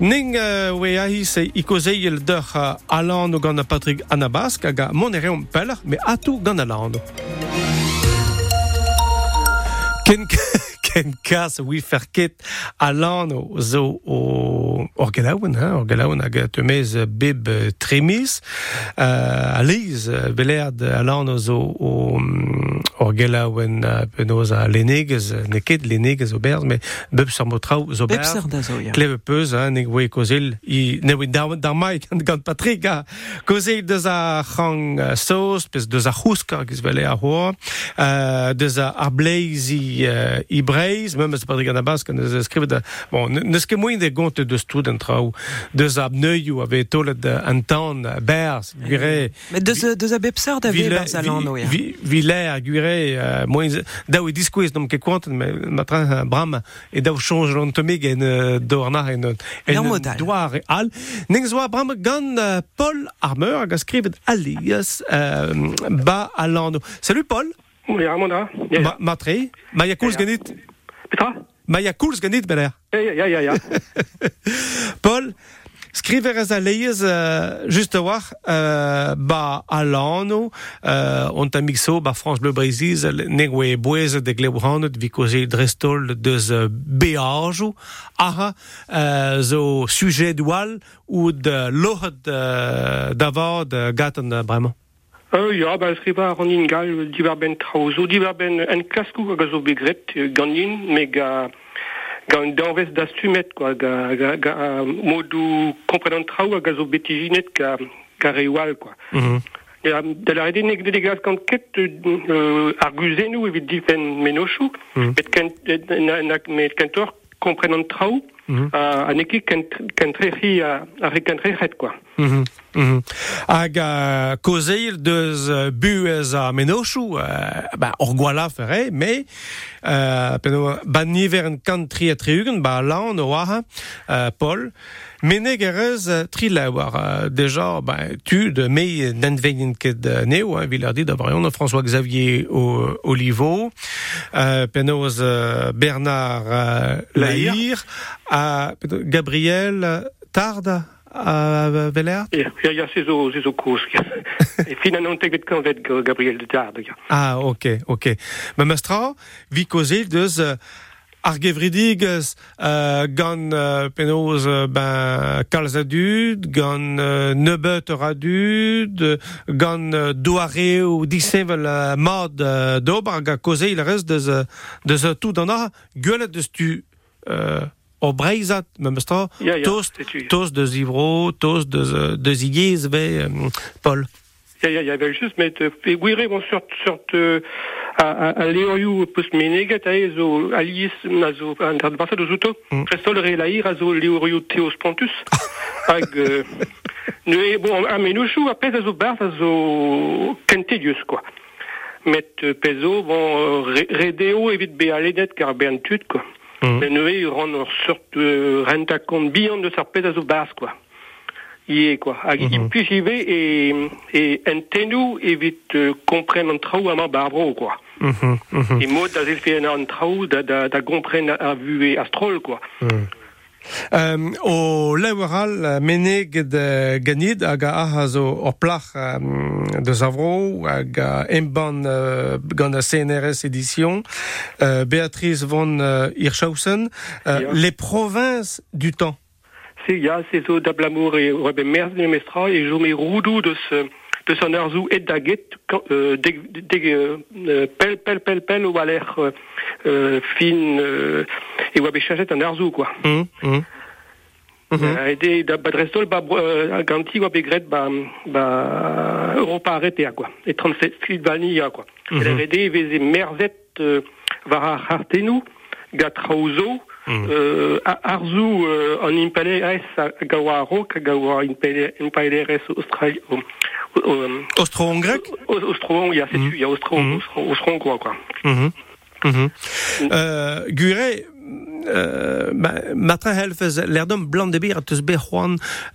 C: Ning uh, we a se ikozeil d'ur uh, alan o gant a Patrick Anabask hag a mon ere om peller, me ato gant a land. Ken, ken ken kas oui fer alano zo o or galaouen hein or galaouen hag temez beb tremis. Euh, a belerd a zo o or penosa penoz a lenegez ne ket lenegez oberz me beb sar motrao zo berz
B: beb
C: sar peuz hein neg voe kozel i ne voe dar mai gant Patrick a kozel de za c'hang saus pez de za huska giz vele a hoa deus a ar bleizi uh, i breiz, mem eus Patrick an abas, kan deus a skrivet da, bon, ne- neus ket moin de gont deus tout en trao, deus a abneuioù ave tolet uh, an tan, uh, berz, gure,
B: Mais deus, a- deus a Pepser da ve barz alan o, ya.
C: Viler, gure, uh, moin, daou e diskouez nom ket kwanten, me matra uh, bram, e daou change l'on tomig en uh, dornar en, en,
B: Ur
C: en
B: modal.
C: doar e al. Neng zo a bram gant uh, Paul Armeur alias ba alano. Salut Paul,
H: Oui, Ramona.
C: Ganit,
H: Petra?
C: ma ya koulz ganit beler.
H: Ja, ja, ja, ja.
C: Paul, skriver az aleiz uh, just a war uh, ba alano uh, on ta mixo ba France Bleu Brésil neg oe boez de glebranot vi koze drestol deus beajo aha uh, zo sujet dual ou de lohet uh, davod uh, gaten bremañ.
H: Euh, ja, ba skriva an ingal divar ben traozo, divar ben en klaskou hag a zo begret euh, ganin, me ga ga un danvez da stumet, quoi, ga, ga, ga modou komprenant trao hag a zo betijinet ga, ga rewal, quoi.
C: Mm -hmm.
H: Da la rede nek de degaz kant ket euh, guzenou evit difen menochou,
C: Mhm.
H: met kent, na, na, met kentor komprenant trao,
C: Mhm.
H: a, a neki kent, kentreri a, a rekentrechet, quoi.
C: Hag uh, kozeil deus uh, buez a menochou, uh, ba, or gwala ferre, me, peno, ba niver en kant tri a triugen, ba lan o aha, Paul, meneg erez tri laouar. Uh, deja, ba, tu de me n'enveien ket neo, hein, vil ar dit, d'avoir yon François Xavier o, Olivo, penoz Bernard
H: Lahir.
C: Peno, Gabriel Tarda, a Velert
H: Ja, ja, ja, c'est zo, c'est zo koos. Ja. Kan vet G- Gabriel de Tarde, ja.
C: Ah, ok, ok. Ma mestra, vi kozel deus uh, ar gevridigez uh, gant uh, penoz uh, ben kalz a dud, gant uh, nebeut ur a dud, uh, gant uh, doare ou disevel uh, mod uh, d'ober hag a kozel rez deus, deus tout an ar gwelet deus tu uh, o breizat, ma mestra,
H: Ja, ja,
C: tost, tost deus ivro, tost deus, uh, deus igez ve, um, Paul.
H: Ja, ja, ja, wel just met, e gwire bon sort, sort, a, a, a leorioù peus meneget, a e zo alies, a zo, an ar dvarsad o zouto,
C: Mm.
H: prestol re lair a zo leorioù teos pontus, hag, uh, ne, e, bon, a menouchou, a a zo barth a zo kentedius, quoi. Met uh, pezo, bon, uh, re, redeo evit be kar an tud, quoi.
C: Mm.
H: Men eux, ran ur sort uh, renta kont bihan de sarpet a zo bas, quoi. Ie, quoi. Hag
C: Mhm.
H: mm -hmm. plus y ve et, et entenou evit uh, kompren an trao ama barbro, quoi.
C: Mhm, mhm.
H: Et mod da zelfe an trao da, da, da kompren a vue astrol, quoi.
C: Um, o leweral uh, meneg de ganid hag a aha zo or plach um, de zavro hag a emban uh, gant a CNRS édition uh, Béatrice von Hirschhausen les provinces du temps.
H: C'est ya, c'est zo da blamour et rebe merz de mestra et jo me roudou de ce de son arzou et daget euh, euh, euh, pel pel pel pel ou euh, fin euh, et wabe chachet un arzou quoi.
C: mm, mm. Mhm.
H: Euh, da badrestol ba euh, ganti wabe gret ba ba Europa arrêté quoi. Et 37 Sylvania quoi. Rede veze merzet gatrauzo euh, arzu euh, en impale es impale res australi
C: austro-hongrek
H: austron il y a c'est
C: Mhm.
H: il y a
C: Mhm.
H: austron austron quoi quoi
C: Mhm. Mhm. Euh, Gure, euh, ma, matra helfez l'erdom blanc de bir a teus bet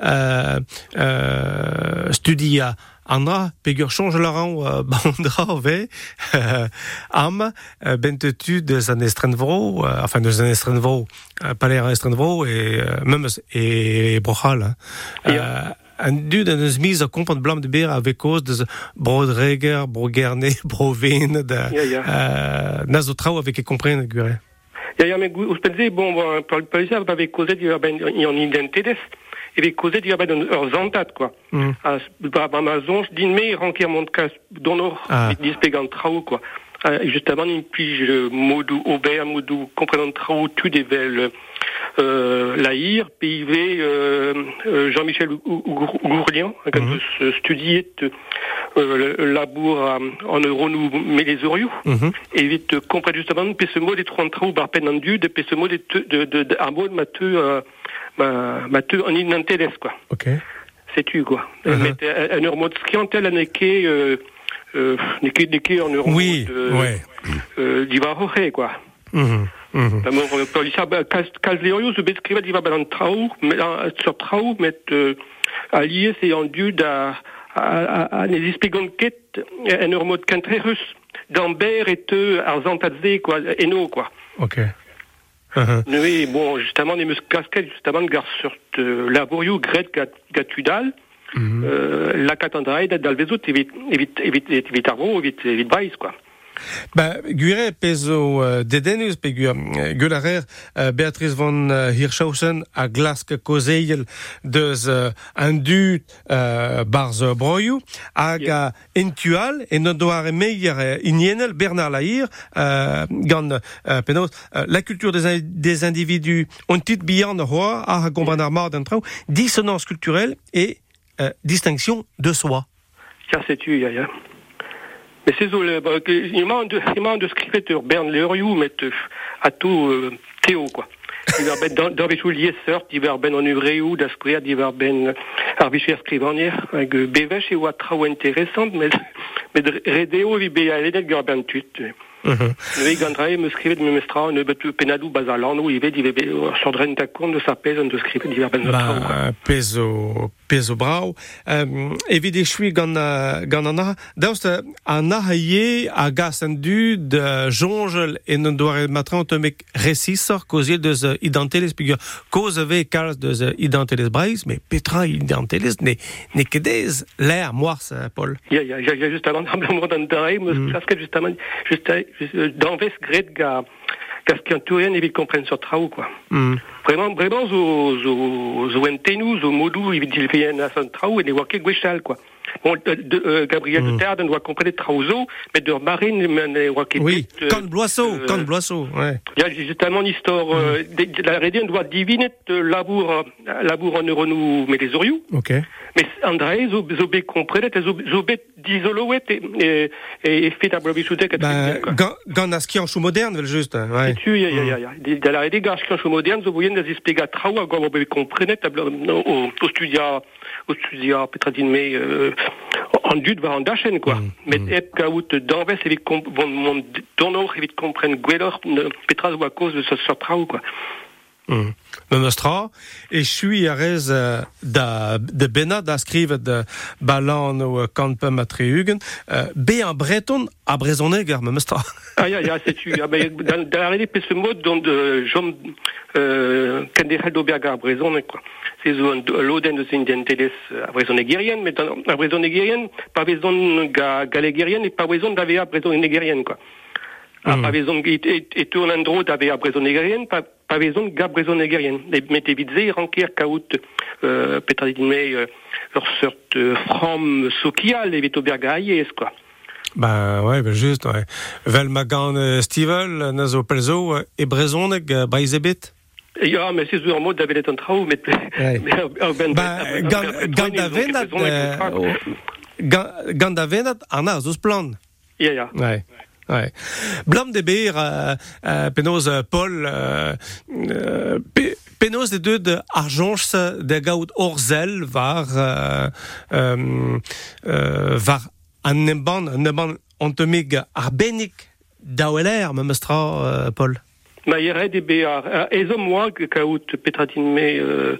C: euh, euh, studia andra pegur change la ran bandra ve euh, am euh, bentetu deus an estrenvro euh, enfin deus an estrenvro euh, paler an estrenvro et euh, memes et brochal an dud an eus miz a kompant de bir avec cause deus brodreger, brogerne, brovin, de,
H: Ja, ja.
C: euh, nazo trao e kompren gure.
H: Men gu- us pense, bon, par du en causé du ben, ur zantat, quoi.
C: Mm.
H: As, ba, ba, ma zonj, din me, ranker
C: ah.
H: dispegant trao, quoi. Euh, justement, une pige modou Aubert, modou comprenant trao, tu devel euh, Lahir, PIV, euh, euh, Jean-Michel Ou- Ou- Ou- Gourlian, quand mm studiet euh, le labour euh, en euronou mais les oriou
C: Mhm.
H: et vite comprendre justement pe ce mot des trois trous par peine en du de pe ce mot des de de de un mot de ma te euh, en inanteles quoi
C: Ok.
H: c'est tu quoi
C: Mhm.
H: mais t'es un euro scientel en eke euh euh en euro
C: Oui,
H: euh,
C: ouais.
H: euh, divaroré quoi
C: Mhm. Mhm.
H: L'amour euh, policier, bah, cas, cas Léorio, se bescriva diva balan trau, mais sur trau, met, euh, allié, c'est en dû de cantrerus, d'Ambert et te, arzantadze, quoi, eno, quoi.
C: Ok. Mhm.
H: Oui, bon, justement, les casquettes, justement, gar sur euh, laborio, gret, gat, gatudal,
C: Mhm.
H: euh, la catandrae, évite, évite, évite, évite évite, évite baïs, quoi.
C: Ba, gure pezo uh, dedenus pe gur uh, gularer uh, Beatrice von uh, Hirschhausen a glask kozeil deus uh, un du uh, barz broioù hag a entual e no doare meier uh, inienel Bernard Lahir uh, gant uh, penaos uh, la culture des, des individus on tit bihan roi a gomban ar mar d'entrau dissonance culturelle et uh, distinction de soi.
H: Ça, c'est tu, ya, ya. Mais c'est zo, le, bah, il m'a de, il m'a de scripteur euh, à tout, euh, Théo, quoi. Ben dans, dans sort, ben en uvréou, d'ascria, il va ben scrivanière, avec euh, Bévèche et Ouatrao intéressante, mais, mais de Redéo, il va aller d'être ben tut.
C: Mhm.
H: Le gandrae me scrivait de me mestra, ne betu penadou bazalano, il va, il va, sur dren ta compte de sa pèse, de scrivait, ben quoi.
C: Ba, pezo, pezo brau. Um, evit e chui gant, uh, gant an aha. Daoust uh, an aha ie a gas an du de jonjel en an doare matran mek resisor deus uh, idanteles pigur koz ave kalz deus uh, idanteles breiz, mais petra idanteles ne, ne kedez l'air moars, uh, Paul.
H: Just avant
C: Mm.
H: Tourien, et vite comprendre sur trao, quoi.
C: Mm.
H: Vraiment, vraiment, zo, zo, zo entenu, zo modou, il dit, il fait un assaut trao, et les wake gwechal, quoi. Bon, de, euh, Gabriel
C: Mm.
H: de Terre, doit comprendre trauzo, mais de marine, mais
C: Oui,
H: euh,
C: bloiseau,
H: euh,
C: kan bloiseau, ouais.
H: il y a justement une histoire, euh,
C: Mm.
H: de, la rédine doit diviner de labour, euh, labour en neuronou, mais les oriou.
C: Ok.
H: Mais André, zo, zo be komprenet, zo, zo bet dizoloet e, e, e fet a blobichoutek a
C: Ben, gant, gant a ski an chou moderne, vel just, ouais.
H: Tu, ya, ya, ya, ya. Da la rede gar skancho modern, zo voyen da zispega trao a komprenet a no, o, o studia, o studia petra din me, euh, an dud va an dachen, quoi.
C: Mm,
H: Met ep danves evit mon donor evit kompren gwellor, petra zo a cause de trao, quoi.
C: Mm. Na nostra, e chui a rez da, de bena da skrivet de balan o uh, kampem a treugen, uh, be an breton a brezoneg ar me mestra.
H: Ah, ya, ya, c'est tu. Ah, ben, dans, dans la réalité, ce mot, dont de Jean, euh, Candérel d'Auberga à Bréson, quoi. C'est l'Oden de Saint-Denteles à Bréson nigérienne, mais dans, à Bréson nigérienne, pas Bréson ga, galégérienne et pas Bréson d'AVA Bréson nigérienne, quoi. Ah,
C: Mm.
H: pas Bréson, et, et, et tout en andro d'AVA Bréson nigérienne, pas, pas Bréson ga mettez vite zé, ranker, kaout, euh, pétradine, euh, leur sorte, euh, from sokial, et vite Auberga aïes, quoi.
C: ben, ouais, ben just, ouais. Vel ma gant uh, stivel, na zo pelzo, e brezoneg uh, baizebet.
H: Ja, mais c'est un trou, mais...
C: Ouais.
H: mais, euh, ben,
C: Ba,
H: ben,
C: gant,
H: ben,
C: gant
H: ben,
C: da
H: ben,
C: venat,
H: ben, ben, ben, ben,
C: uh, gant, gant da venat, an a zouz plan.
H: Ja, ja.
C: Ouais. Ouais. Blam de beer, euh, euh, euh, Paul, euh, euh, pe, penaos de deux de arjonch de orzel var, euh, euh, euh, var an nemban, an nemban ontomig arbenik daoueler, me mestra, Paul.
H: Ma yere de bear. Et zo moi, petratine me,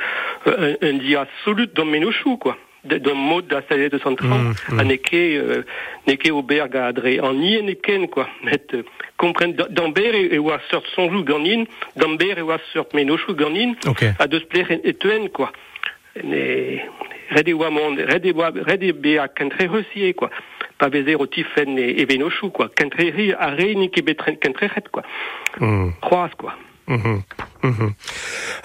H: un, dia absolu dans mes quoi. De- D'un mode d'assaillir de central,
C: Mm, mm.
H: a neke, euh, neke au berg à adré, en ni en eken, quoi. Mais, euh, comprendre, d'amber à sort son jou ganin, d'amber et ou à sort mes chou ganin,
C: Ok.
H: à de se plaire et tuen, quoi. Ne, rede oa mon, rede oa, rede be a kentre resier, quoi. tifen et, et venochou, quoi. Kentreri, a réuni qui betren kentreret, quoi.
C: Mhm.
H: Croise, quoi.
C: Mhm. Mhm.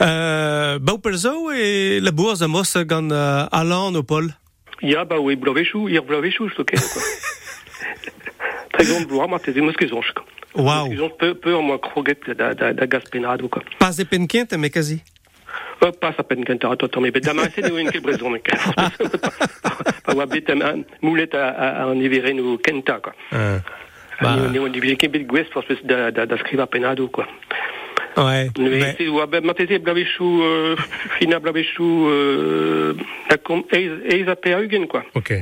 C: Euh, Baupelzo et la bourse de Moss gant euh, Alan au Paul.
H: Ja, bah oui, blovechou, ir blovechou, je quoi. Très grand moi, t'es des mosquizons, quoi.
C: Wow.
H: Ils ont peu, peu, moi, croguet da, da, da gaspenado, quoi.
C: Pas de penquinte, mais quasi.
H: Euh, pas sa peine toi, toi, mais dama, c'est une quelle raison, mais pas wa bet am moulet à, à, à en évéré nous kenta, quoi.
C: Euh,
H: Bah, on dit que bet pour espèce da, da, da scriva penado, quoi.
C: Ouais.
H: Mais- c'est, wa, ben, euh, fina euh, eiz, eiz a quoi.
C: Ok.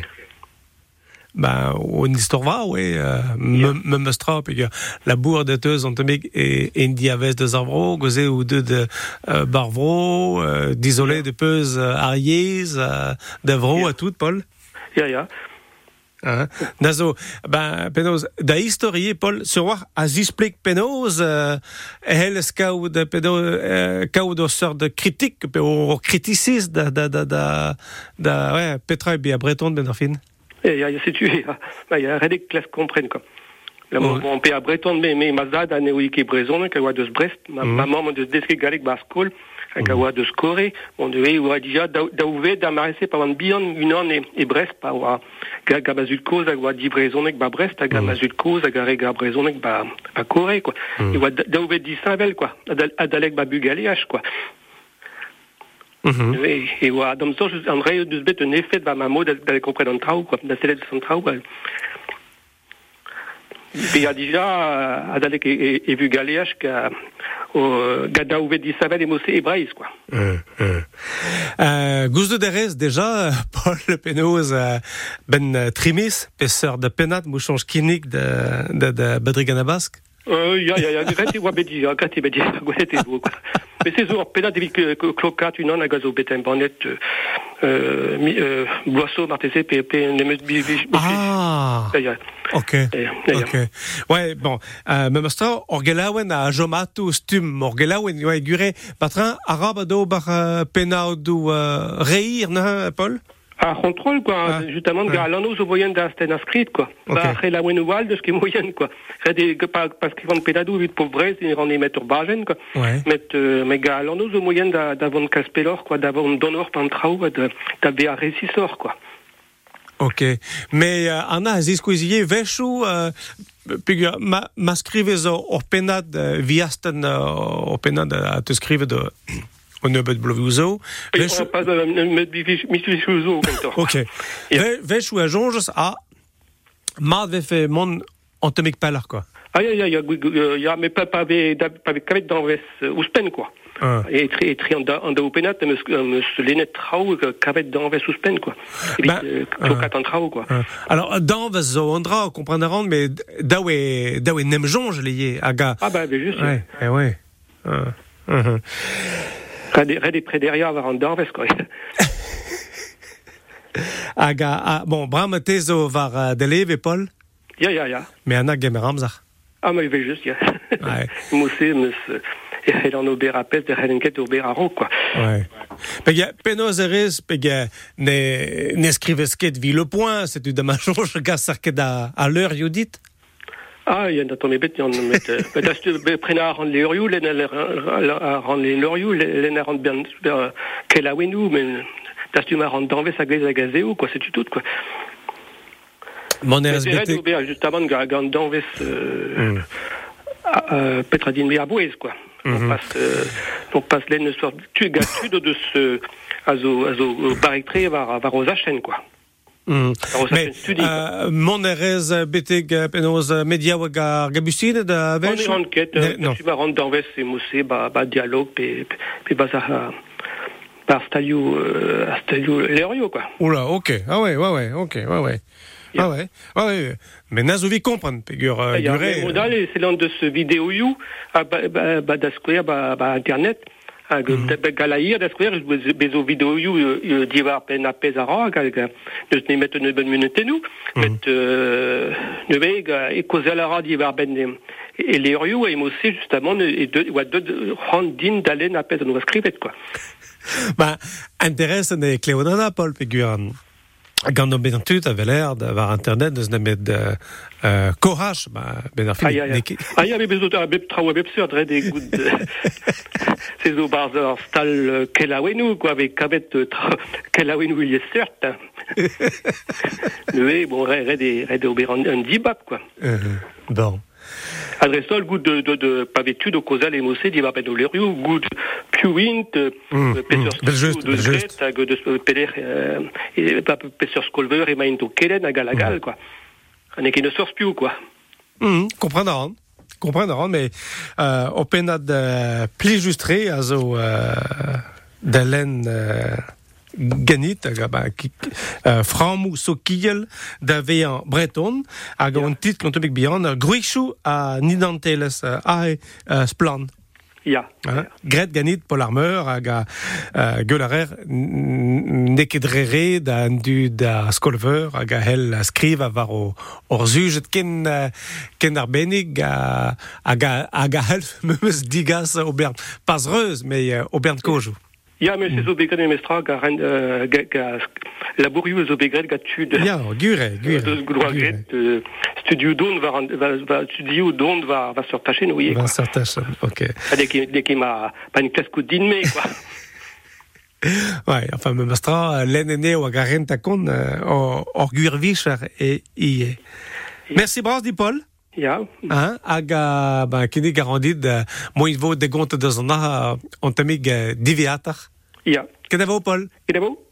C: Ben, on histoire va, oui. Euh, me- me mestra, puis la bourre de teus mis et Indi Aves de Zarvro, gozé ou deux de euh, Barvro, euh, d'isolé de peuse euh, Ariez, euh, d'Avro à tout, Paul.
H: Ja, ja.
C: Hein? Nazo, ben, Penoz, da historie, Paul, sur voir, à Zisplik Penoz, euh, elle scout de Penoz, euh, de sorte de critique, ou criticisme, da, da, da, da, da, ouais, Petra et bien Breton, ben, enfin.
H: Ja, ja, ja, c'est tu, ja. Ja, redek klas comprenne, quoi. La
C: Ouais.
H: mon père Breton, mazad, ane Brezon, Brest, ma,
C: Mhm.
H: ma maman de deske galek baskol, qui wa de Score, on devait, ou a déjà, da da ouvé, da maressé par un bion, une an et, et Brest, par wa, ga, ga bazul cause, wa di Brezon, ba Brest, ga bazul cause, ga rega Brezon, ba, ba Corée, quoi. Quoi. Adal- Adalek ba quoi.
C: Mhm.
H: Et, et wa, dom so, an rei deus bet un effet ba ma mode d'aller comprendre un trau, quoi, da selet son trau, quoi. Pe a dija, euh, adalek e, e, e ka, o, gada ouvet di savel e mosse ebraiz, quoi.
C: Euh, euh. Euh, de déjà, Paul Le Penoz, ben Trimis, pesseur de Penat, mouchonge kinik de, de.
H: Euh, ya, ya, ya, gret e oa bet di, gret e bet di, gret e bo, quoi. Mais c'est zo, pena devil que, que, clocat, une an a gazo bet un banet, euh, euh, euh, boisseau, martese, pe, nemes, bi,
C: Ah, ok. Ok. Ouais, bon. Euh, mais mastra, orgelawen a jomatu stum, orgelawen, ouais, gure, patrin, arabe do bar euh, penao euh, reir, non, Paul?
H: A contrôle, quoi,
C: Ah.
H: justement,
C: Ah.
H: ga l'anno zo voyen da sten quoi.
C: Ok.
H: Ba, re la wal moyen, quoi. Re de, que pas, quoi.
C: Ouais.
H: Met, euh, ga zo moyen da, quoi, donor pantrao, de, da be a récissor, quoi.
C: Ok. Mais euh, Anna, ziskuizie, veshu, euh, puis ma, ma penad euh, viasten penad te de on ne bet blovuzo.
H: Et
C: Veshu,
H: on passe, euh, met Michu Chouzo, comme ça.
C: ok.
H: Ja.
C: Ve- Veshu a jonges a mad ve fe mon antemik peller, quoi.
H: Ah, ya, ya, ya, euh, mais pas, avec, kavet euh, ouspen, quoi.
C: Ah.
H: Et tri, et tri, openat, me, lenet trao, euh, kavet d'envers ouspen, quoi. Et
C: Ben,
H: puis, euh,
C: euh,
H: en trao, quoi.
C: Euh, Alors, dans ve zo andra, comprendront, mais dawe, dawe nem jonge lié, aga.
H: Ah, bah, juste.
C: Ouais, eh ouais. Ah, mhm.
H: Red, avoir un d'envers, quoi.
C: Aga, ah, bon, bram tezo var euh, de leve, Paul,
H: Ya, ya, ya.
C: mais Anna gemeramzach.
H: Ah, mais il va juste, ya.
C: Ouais.
H: Moussé, me se, et elle en aubert à peste, et elle en quête aubert à roc, quoi.
C: Ouais. Pega, penos eres, pega, ne, ne scrives ket vi le point, c'est du damachonge gas sarket à, à l'heure, Judith.
H: Ah, il y en a ton bête, il y en a met, bah, d'acheter, bah, prenne à rendre les oriou, l'en à rendre les loriou, l'en à rendre bien, euh, qu'elle a wenou, mais, d'acheter ma rendre d'envers à glaise à gazéo, quoi, c'est du tout, quoi.
C: Mon
H: Mais
C: eres
H: c'est red
C: bete,
H: aubert, juste avant, de gagner d'envers, euh,
C: Mm.
H: à, euh, Petradine Béarbouez, quoi. On
C: Mhm.
H: passe, euh, on passe l'aine soir, tu gâtude de ce, à zo, à zo, barrictré, var, var aux chaîne, quoi.
C: Mm. Mais,
H: studie,
C: euh, mon eres beteg penos media waga gabusine da
H: On
C: vech? Ne-
H: euh,
C: non.
H: tu c'est moussé, bah, bah, dialogue, puis, puis, bah, ça, euh, par Stalio, euh, Stalio, Lerio, quoi.
C: Oula, ok. Ah ouais, ouais, ouais, ok, ouais, ouais.
H: Yeah.
C: Ah ouais, ah ouais. Mais nazovi comprendre, pegur, euh,
H: Il y a un
C: gure,
H: modal, et c'est l'un de ce vidéo you, à, bah, bah, bah, bah, hag mm -hmm. galair da skwer bezo videoioù uh, diwar pen a pez a ra hag neus ne met ne ben munetennou mm -hmm. met ne veg e kozel a ra diwar ben e leurioù e mose justement e de, oa deud ran din dalen a pez an oa skrivet quoi
C: ba interesen e kleonana Paul Peguran Gant o ben tut a veler da war internet deus na met uh, uh, koraj ba ben ar fin
H: Aïe, aïe, aïe. Ah, ya, bet bezot a bep bep sur, dre de gout de... Se zo barz ar stal euh, kelaouenou, quoi, avec kabet euh, kelaouenou il est cert. hein. Mais bon, re, re de, re de
C: uh, bon
H: Adresol, gout de, de, de pavetud o kozal e mosse, di va o lerioù, gout piouint, euh,
C: Mm,
H: peser
C: mm,
H: de hag deus euh, peder, euh, e, pa peser skolver e maint o kelen hag al agal, quoi. E eus ur piou, quoi.
C: Mm, mais uh, o uh, justre a zo uh, da len uh, ganit hag ba uh, framou so kiel da ve an breton hag yeah. an tit kontomik bihan ar gruichou a nidanteles uh, a uh, splan
H: Ya.
C: Yeah, yeah. Gret ganit pol armeur hag a uh, geuler nekedrere da du da skolver hag a hel a skriv a var o or zujet ken, uh, ken arbennig hag a, a, a, hel meus digas o bern pas reuz, mais uh, o bern kojou.
H: Ya, mais c'est zo begret emestra ga, ren, euh, ga, ga labourioù zo begret ga tud.
C: Ya, gure, gure. Gure.
H: euh, studio don va, va, va, studio don va, va sur tachen, oui, quoi.
C: Vincent Tachan, ok.
H: Dès qu'il m'a pas une classe coup d'inmé, quoi.
C: Ouais, enfin, me mastra, len ene o hag a rent a kon uh, o, or gwir vichar e ie. Merci bras di Paul.
H: Ya.
C: Ha, hag a, ba, kini garandid, moin vo de gont de an a, an tamig diviatach?
H: Ya.
C: Kenavo, Paul?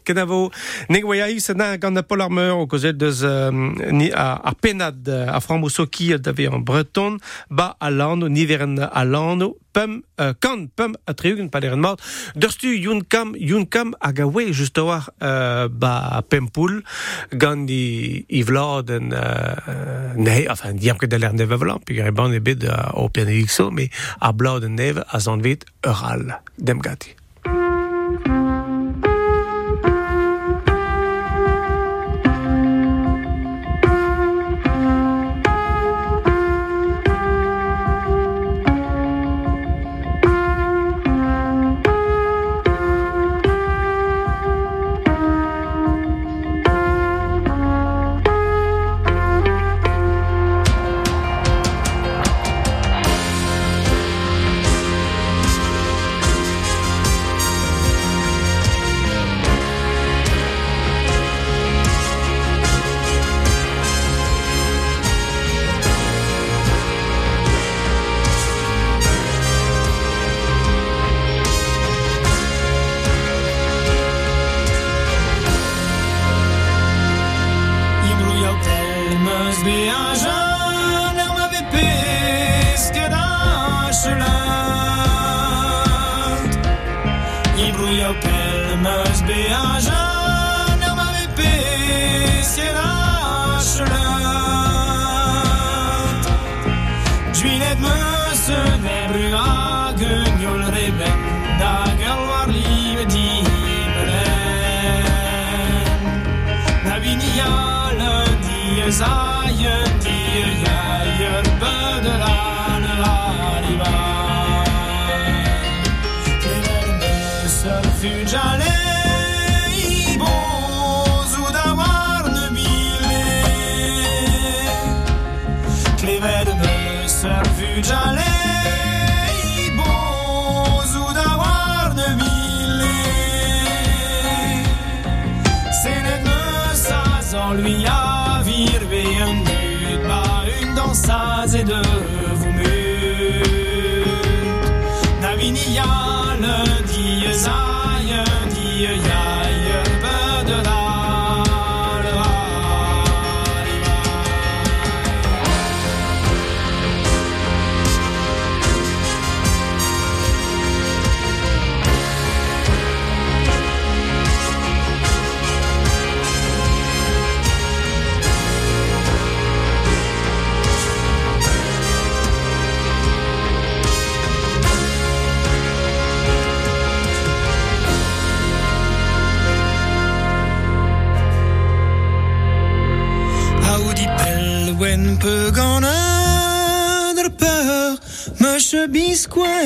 C: Kenavo, neg sena gant a Paul Armeur o kozet deus uh, ni a, a penad a frambosoki da ve en breton, ba a lano, niveren a lano, pem, uh, kan, pem a treugen pa deren mort. Derstu yun kam, yun kam hag a we just a war uh, ba pempoul gant i, i vladen uh, ne, enfin, diam ket da l'er neve vlan, pi gare ban e bet uh, o pianelixo, me a bladen neve a zanvet eural, dem gati.
I: Me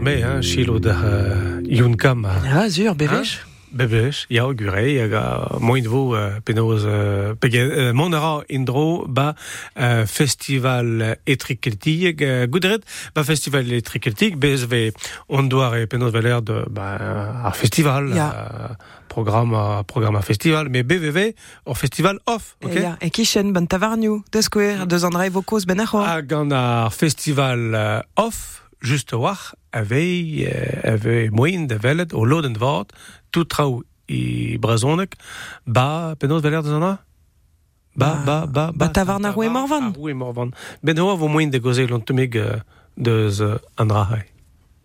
I: me,
C: hein, chilo da uh, yun kam.
B: Ah, zur, bevech.
C: Bebech, ya gure, ya ga moin vo uh, penoz uh, pege, uh, mon ara indro ba festival etrikeltig gudret ba festival etrikeltig bez ve on doar e penoz valer de ba ar festival programme programme festival mais BVV au festival off ok
B: Okay. Ja, e kichen ben tavarniou, deus kwer, deus an rae vokos ben
C: ar festival off, just war, avait, avait moyen da velet o lod en vart, tout trau i brazonek, ba, penaos veler de zana? Ba, ba, ba,
B: ba, tavar na roue morvan.
C: Roue morvan. Ben oa vo moyen da gozeg lantumig deus an rahai.